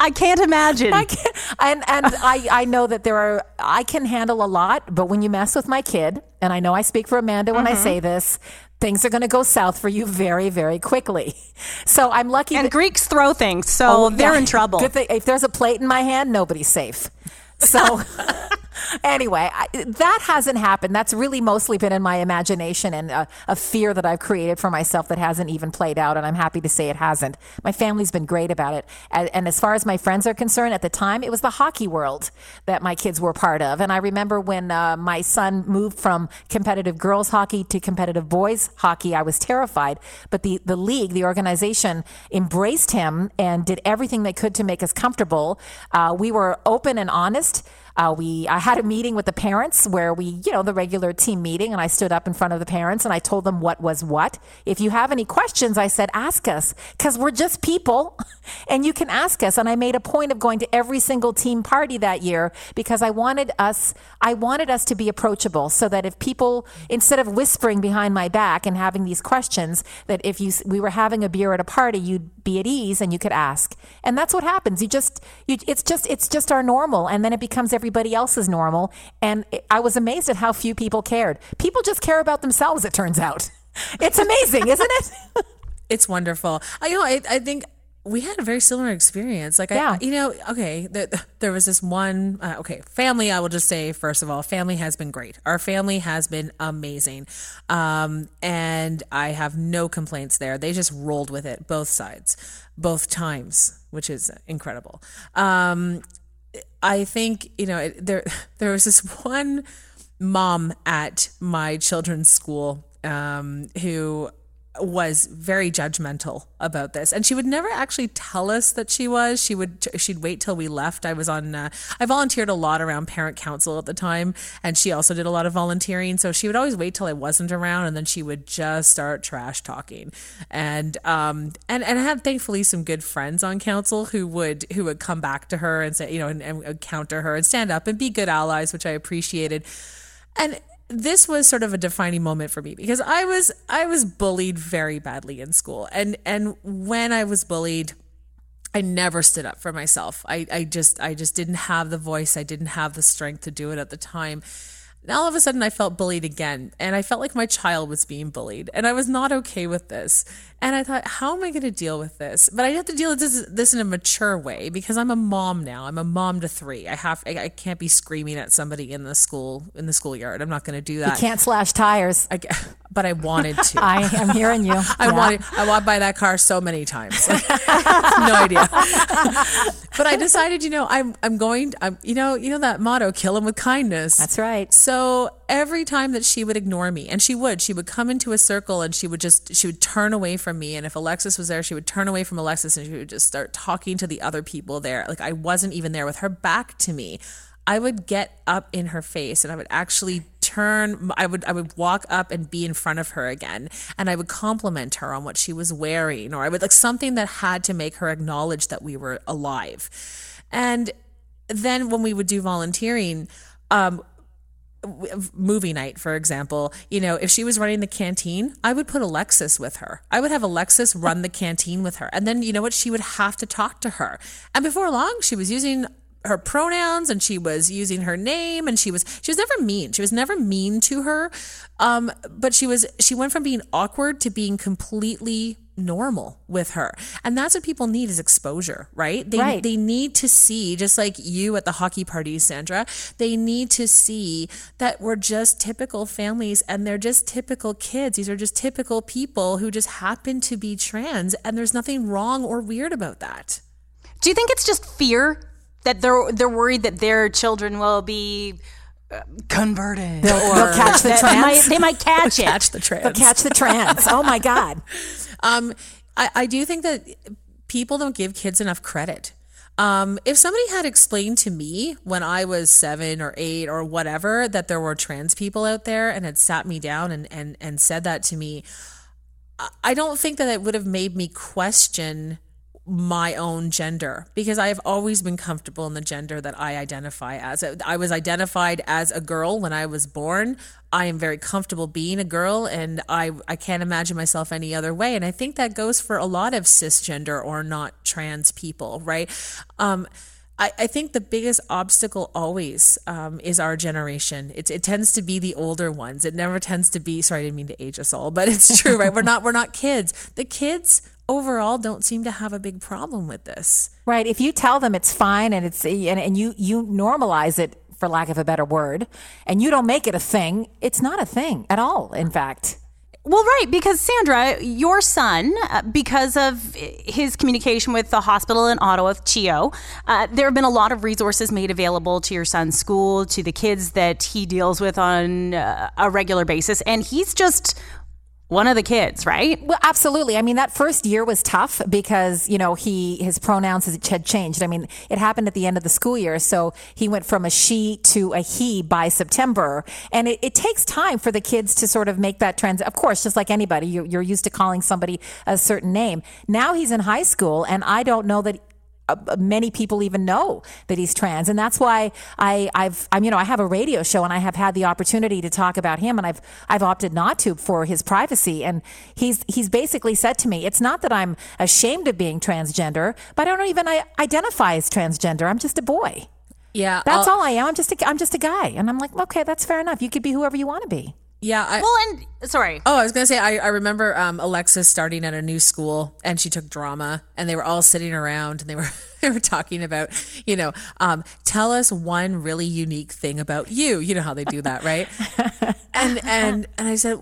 I can't imagine. I can, and and I, I know that there are I can handle a lot, but when you mess with my kid, and I know I speak for Amanda when I say this, things are going to go south for you very very quickly. So I'm lucky. and that, Greeks throw things, so oh, they're yeah. in trouble. Thing, if there's a plate in my hand, nobody's safe. So anyway, I, that hasn't happened. That's really mostly been in my imagination and a, a fear that I've created for myself that hasn't even played out. And I'm happy to say it hasn't. My family's been great about it. And, and as far as my friends are concerned, at the time, it was the hockey world that my kids were part of. And I remember when uh, my son moved from competitive girls hockey to competitive boys hockey, I was terrified. But the, the league, the organization, embraced him and did everything they could to make us comfortable. Uh, we were open and honest. Uh, we I had a meeting with the parents where we, you know, the regular team meeting, and I stood up in front of the parents and I told them what was what. If you have any questions, I said, ask us because we're just people, and you can ask us. And I made a point of going to every single team party that year because I wanted us I wanted us to be approachable, so that if people instead of whispering behind my back and having these questions, that if you we were having a beer at a party, you'd be at ease and you could ask. And that's what happens. You just you it's just it's just our normal, and then it becomes everybody else is normal. And I was amazed at how few people cared. People just care about themselves. It turns out. It's amazing, isn't it? It's wonderful. I you know. I, I think we had a very similar experience. Like, Yeah. I, you know, okay, there, there was this one. Uh, okay, family. I will just say first of all, family has been great. Our family has been amazing, um, and I have no complaints there. They just rolled with it, both sides, both times, which is incredible. Um, I think you know it, there. There was this one mom at my children's school um, who was very judgmental about this. And she would never actually tell us that she was. She would she'd wait till we left. I was on uh, i volunteered a lot around parent council at the time and she also did a lot of volunteering. So she would always wait till i wasn't around and then she would just start trash talking. And um and and i had thankfully some good friends on council who would who would come back to her and say you know and, and counter her and stand up and be good allies which i appreciated. And this was sort of a defining moment for me because I was I was bullied very badly in school. And and when I was bullied, I never stood up for myself. I, I just I just didn't have the voice. I didn't have the strength to do it at the time. And all of a sudden I felt bullied again and I felt like my child was being bullied and I was not okay with this. And I thought, how am I going to deal with this? But I have to deal with this, this in a mature way because I'm a mom now. I'm a mom to three. I have I, I can't be screaming at somebody in the school in the schoolyard. I'm not going to do that. You can't slash tires. I, but I wanted to. I am hearing you. I wanted I walked by that car so many times. No idea. but I decided, you know, I'm I'm going I'm you know, you know that motto, kill him with kindness. That's right. So every time that she would ignore me, and she would, she would come into a circle and she would just she would turn away from me. And if Alexis was there, she would turn away from Alexis and she would just start talking to the other people there. Like I wasn't even there with her back to me. I would get up in her face and I would actually turn I would I would walk up and be in front of her again and I would compliment her on what she was wearing or I would like something that had to make her acknowledge that we were alive. And then when we would do volunteering um movie night, for example, you know, if she was running the canteen, I would put Alexis with her. I would have Alexis run the canteen with her. And then, you know what? She would have to talk to her. And before long, she was using her pronouns and she was using her name and she was she was never mean she was never mean to her um but she was she went from being awkward to being completely normal with her and that's what people need is exposure right they Right. they need to see just like you at the hockey parties Sandra they need to see that we're just typical families and they're just typical kids these are just typical people who just happen to be trans and there's nothing wrong or weird about that Do you think it's just fear that they're they're worried that their children will be uh, converted They'll, they'll catch the they might, trans. they might catch it? catch the trans They'll catch the trans. Oh my God. Um, I, I do think that people don't give kids enough credit. Um, if somebody had explained to me when I was seven or eight or whatever that there were trans people out there and had sat me down and, and, and said that to me, I don't think that it would have made me question my own gender because I have always been comfortable in the gender that I identify as. I was identified as a girl when I was born. I am very comfortable being a girl and I I can't imagine myself any other way and I think that goes for a lot of cisgender or not trans people, right? Um I, I think the biggest obstacle always um, is our generation. It, it tends to be the older ones. It never tends to be. Sorry, I didn't mean to age us all, but it's true, right? We're not we're not kids. The kids overall don't seem to have a big problem with this. Right. If you tell them it's fine and it's and, and you you normalize it for lack of a better word, and you don't make it a thing, it's not a thing at all. In fact. Well, right, because Sandra, your son, uh, because of his communication with the hospital in Ottawa, CHEO, uh, there have been a lot of resources made available to your son's school, to the kids that he deals with on uh, a regular basis, and he's just one of the kids, right? Well, absolutely. I mean, that first year was tough because, you know, he, his pronouns had changed. I mean, it happened at the end of the school year. So he went from a she to a he by September. And it, it takes time for the kids to sort of make that transition. Of course, just like anybody, you're, you're used to calling somebody a certain name. Now he's in high school and I don't know that Uh, uh, many people even know that he's trans. And that's why I, I've, I'm, you know, I have a radio show and I have had the opportunity to talk about him and I've, I've opted not to for his privacy. And he's, he's basically said to me, it's not that I'm ashamed of being transgender, but I don't even identify as transgender. I'm just a boy. Yeah. That's I'll, all I am. I'm just a, I'm just a guy. And I'm like, okay, that's fair enough. You could be whoever you want to be. Yeah. I, well, and sorry. Oh, I was gonna say I, I remember um, Alexis starting at a new school and she took drama and they were all sitting around and they were they were talking about you know um, tell us one really unique thing about you. You know how they do that, right? and and and I said,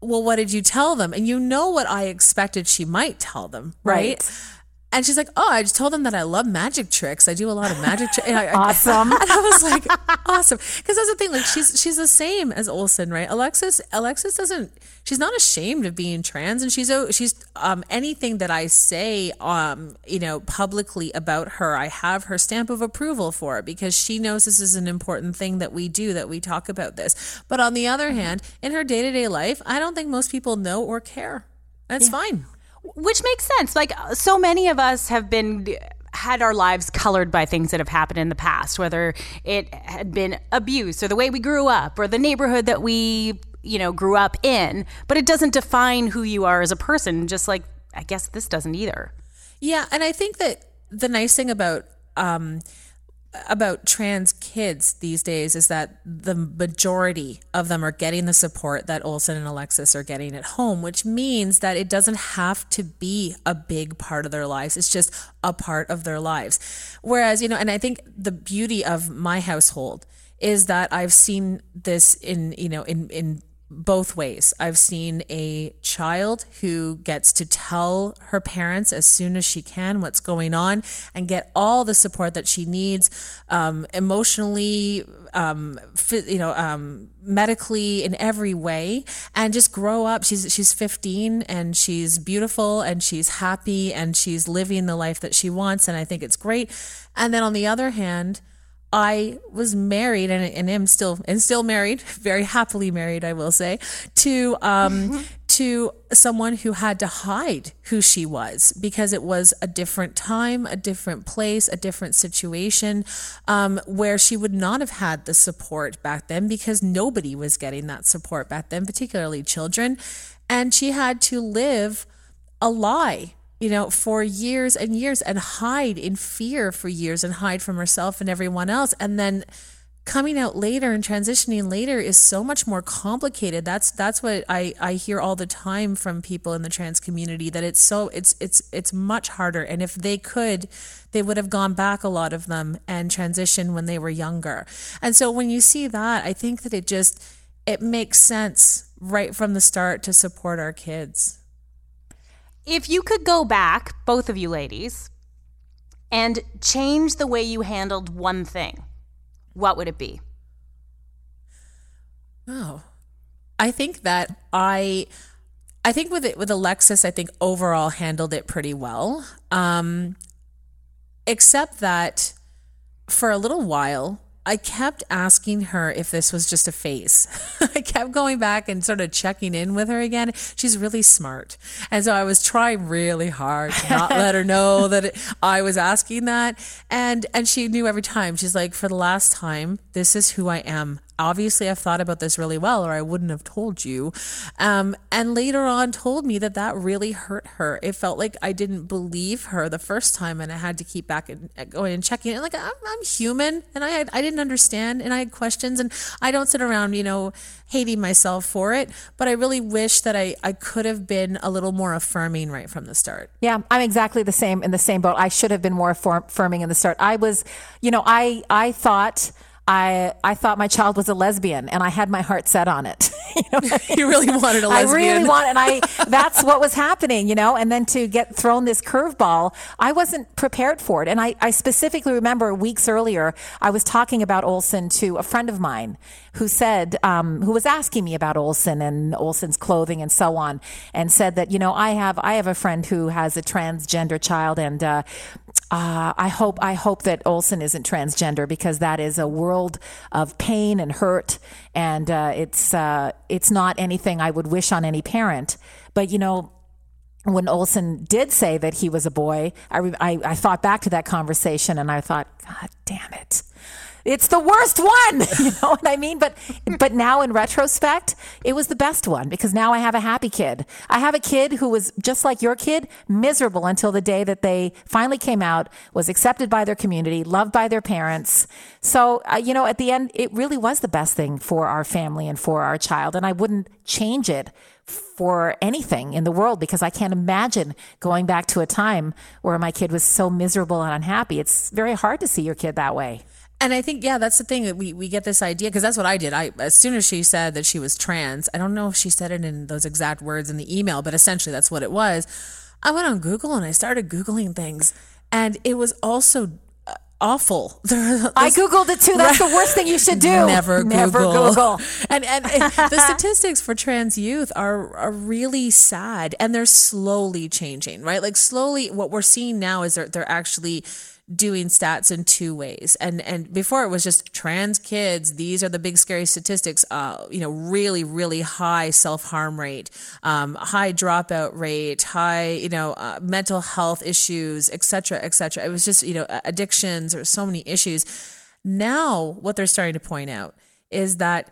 well, what did you tell them? And you know what I expected she might tell them, right? right. And she's like, "Oh, I just told them that I love magic tricks. I do a lot of magic tricks." Awesome. and I was like, "Awesome," because that's the thing. Like, she's she's the same as Olsen, right? Alexis Alexis doesn't. She's not ashamed of being trans, and she's she's um anything that I say um you know publicly about her, I have her stamp of approval for it because she knows this is an important thing that we do that we talk about this. But on the other hand, in her day to day life, I don't think most people know or care. That's yeah. fine. Which makes sense. Like so many of us have been had our lives colored by things that have happened in the past, whether it had been abuse or the way we grew up or the neighborhood that we, you know, grew up in, but it doesn't define who you are as a person, just like I guess this doesn't either. Yeah, and I think that the nice thing about um, about trans kids these days is that the majority of them are getting the support that Olson and Alexis are getting at home, which means that it doesn't have to be a big part of their lives. It's just a part of their lives. Whereas, you know, and I think the beauty of my household is that I've seen this in, you know, in, in both ways. I've seen a child who gets to tell her parents as soon as she can what's going on and get all the support that she needs, um, emotionally, um, you know, um, medically in every way, and just grow up. She's she's 15 and she's beautiful and she's happy and she's living the life that she wants, and I think it's great. And then on the other hand I was married and, and am still and still married, very happily married, I will say, to um, to someone who had to hide who she was because it was a different time, a different place, a different situation, um, where she would not have had the support back then because nobody was getting that support back then, particularly children, and she had to live a lie you know, for years and years and hide in fear for years and hide from herself and everyone else. And then coming out later and transitioning later is so much more complicated. That's that's what I, I hear all the time from people in the trans community that it's so it's it's it's much harder. And if they could, they would have gone back a lot of them and transitioned when they were younger. And so when you see that, I think that it just it makes sense right from the start to support our kids. If you could go back, both of you ladies, and change the way you handled one thing, what would it be? Oh, I think that I, I think with it with Alexis, I think overall handled it pretty well. Um, except that for a little while, I kept asking her if this was just a phase. I kept going back and sort of checking in with her again. She's really smart. And so I was trying really hard to not let her know that it, I was asking that. And, and she knew every time. She's like, for the last time, this is who I am obviously I've thought about this really well, or I wouldn't have told you. Um, and later on told me that that really hurt her. It felt like I didn't believe her the first time, and I had to keep back and going and checking. And like I'm, I'm human, and I I didn't understand, and I had questions, and I don't sit around, you know, hating myself for it. But I really wish that I I could have been a little more affirming right from the start. Yeah, I'm exactly the same in the same boat. I should have been more affirming in the start. I was, you know, I I thought I I thought my child was a lesbian, and I had my heart set on it. you, know you really wanted a lesbian. I really wanted, and I that's what was happening, you know. And then to get thrown this curveball, I wasn't prepared for it. And I, I specifically remember weeks earlier, I was talking about Olson to a friend of mine who said, um, who was asking me about Olson and Olson's clothing and so on, and said that you know I have I have a friend who has a transgender child, and uh, uh, I hope I hope that Olson isn't transgender because that is a world of pain and hurt, and uh, it's uh, it's not anything I would wish on any parent. But you know, when Olson did say that he was a boy, I, I, I thought back to that conversation and I thought, God damn it it's the worst one. You know what I mean? But but now in retrospect, it was the best one because now I have a happy kid. I have a kid who was just like your kid, miserable until the day that they finally came out, was accepted by their community, loved by their parents. So, uh, you know, at the end, it really was the best thing for our family and for our child. And I wouldn't change it for anything in the world because I can't imagine going back to a time where my kid was so miserable and unhappy. It's very hard to see your kid that way. And I think, yeah, that's the thing that we, we get this idea because that's what I did. I as soon as she said that she was trans, I don't know if she said it in those exact words in the email, but essentially that's what it was. I went on Google and I started googling things, and it was also uh, awful. I googled it too. That's the worst thing you should do. Never Google. Never Google. And and, and the statistics for trans youth are are really sad, and they're slowly changing. Right, like slowly. What we're seeing now is they're they're actually doing stats in two ways. And and before it was just trans kids. These are the big scary statistics. Uh, you know, really really high self harm rate, um, high dropout rate, high you know uh, mental health issues, etc. etc. It was just you know addictions or so many issues. Now what they're starting to point out is that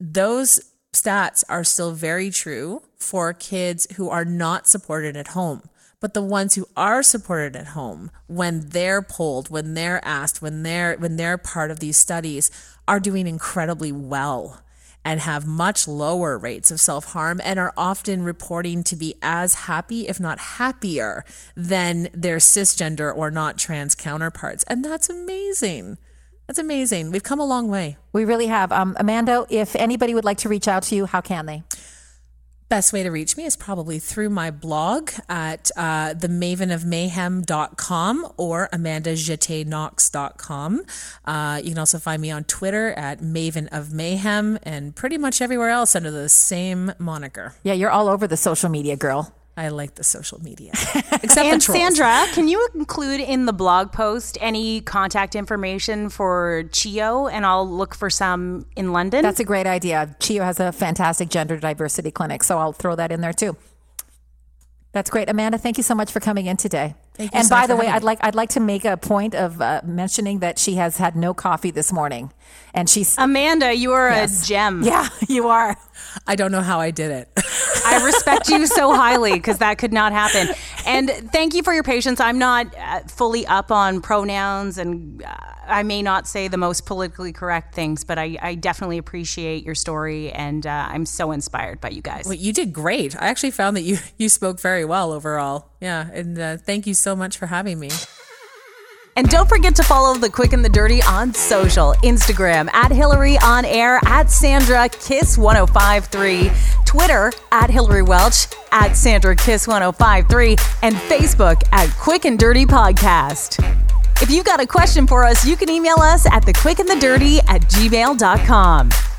those stats are still very true for kids who are not supported at home. But the ones who are supported at home, when they're polled, when they're asked, when they're when they're part of these studies, are doing incredibly well and have much lower rates of self harm and are often reporting to be as happy, if not happier, than their cisgender or not trans counterparts. And that's amazing. That's amazing. We've come a long way. We really have. Um, Amanda, if anybody would like to reach out to you, how can they? Best way to reach me is probably through my blog at uh, themavenofmayhem.com or amandajetteknox.com. Uh, you can also find me on Twitter at Maven of Mayhem and pretty much everywhere else under the same moniker. Yeah, you're all over the social media, girl. I like the social media. Except and Sandra, can you include in the blog post any contact information for CHEO and I'll look for some in London? That's a great idea. CHEO has a fantastic gender diversity clinic, so I'll throw that in there too. That's great, Amanda. Thank you so much for coming in today. and so by the way, I'd like I'd like to make a point of uh, mentioning that she has had no coffee this morning, and she's Amanda. You are yes. a gem. Yeah, you are. I don't know how I did it. I respect you so highly because that could not happen. And thank you for your patience. I'm not uh, fully up on pronouns and. Uh, I may not say the most politically correct things, but I, I definitely appreciate your story, and uh, I'm so inspired by you guys. Well, you did great. I actually found that you you spoke very well overall. Yeah, and uh, thank you so much for having me. And don't forget to follow the Quick and the Dirty on social Instagram at Hilary on air, at Sandra Kiss 1053, Twitter at Hilary Welch, at Sandra Kiss 1053, and Facebook at Quick and Dirty Podcast. If you've got a question for us, you can email us at thequickandthedirty at gmail.com.